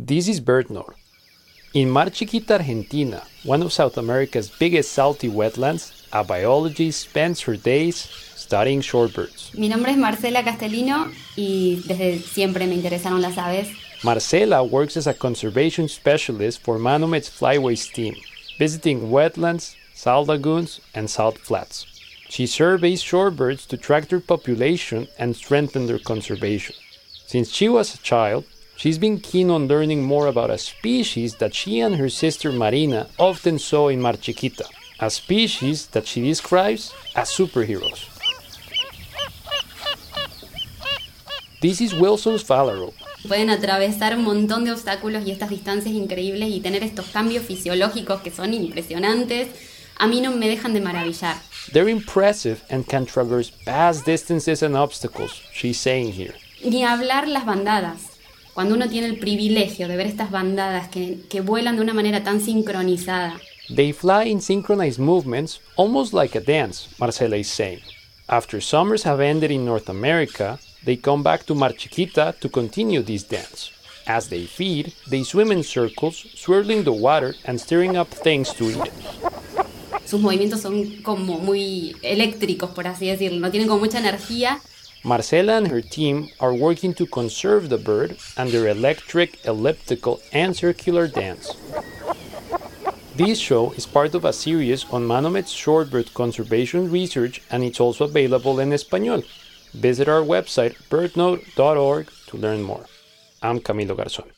This is BirdNote. In Mar Chiquita, Argentina, one of South America's biggest salty wetlands, a biologist spends her days studying shorebirds. Mi nombre es Marcela Castellino y desde siempre me interesaron las aves. Marcela works as a conservation specialist for Manomet's Flyways team, visiting wetlands, salt lagoons, and salt flats. She surveys shorebirds to track their population and strengthen their conservation. Since she was a child, she's been keen on learning more about a species that she and her sister Marina often saw in Mar Chiquita, a species that she describes as superheroes. This is Wilson's phalarope, Pueden atravesar un montón de obstáculos y estas distancias increíbles y tener estos cambios fisiológicos que son impresionantes. A mí no me dejan de maravillar. They're impressive and can traverse vast distances and obstacles, she's saying here. Ni hablar las bandadas. Cuando uno tiene el privilegio de ver estas bandadas que, que vuelan de una manera tan sincronizada. They fly in synchronized movements, almost like a dance, Marcela is saying. After summers have ended in North America, they come back to Mar Chiquita to continue this dance. As they feed, they swim in circles, swirling the water and stirring up things to eat. Sus movimientos son como muy eléctricos, por así decirlo. No tienen como mucha energía. Marcela and her team are working to conserve the bird and their electric, elliptical, and circular dance. This show is part of a series on Manomet's shorebird conservation research and it's also available in Espanol. Visit our website birdnote.org to learn more. I'm Camilo Garzón.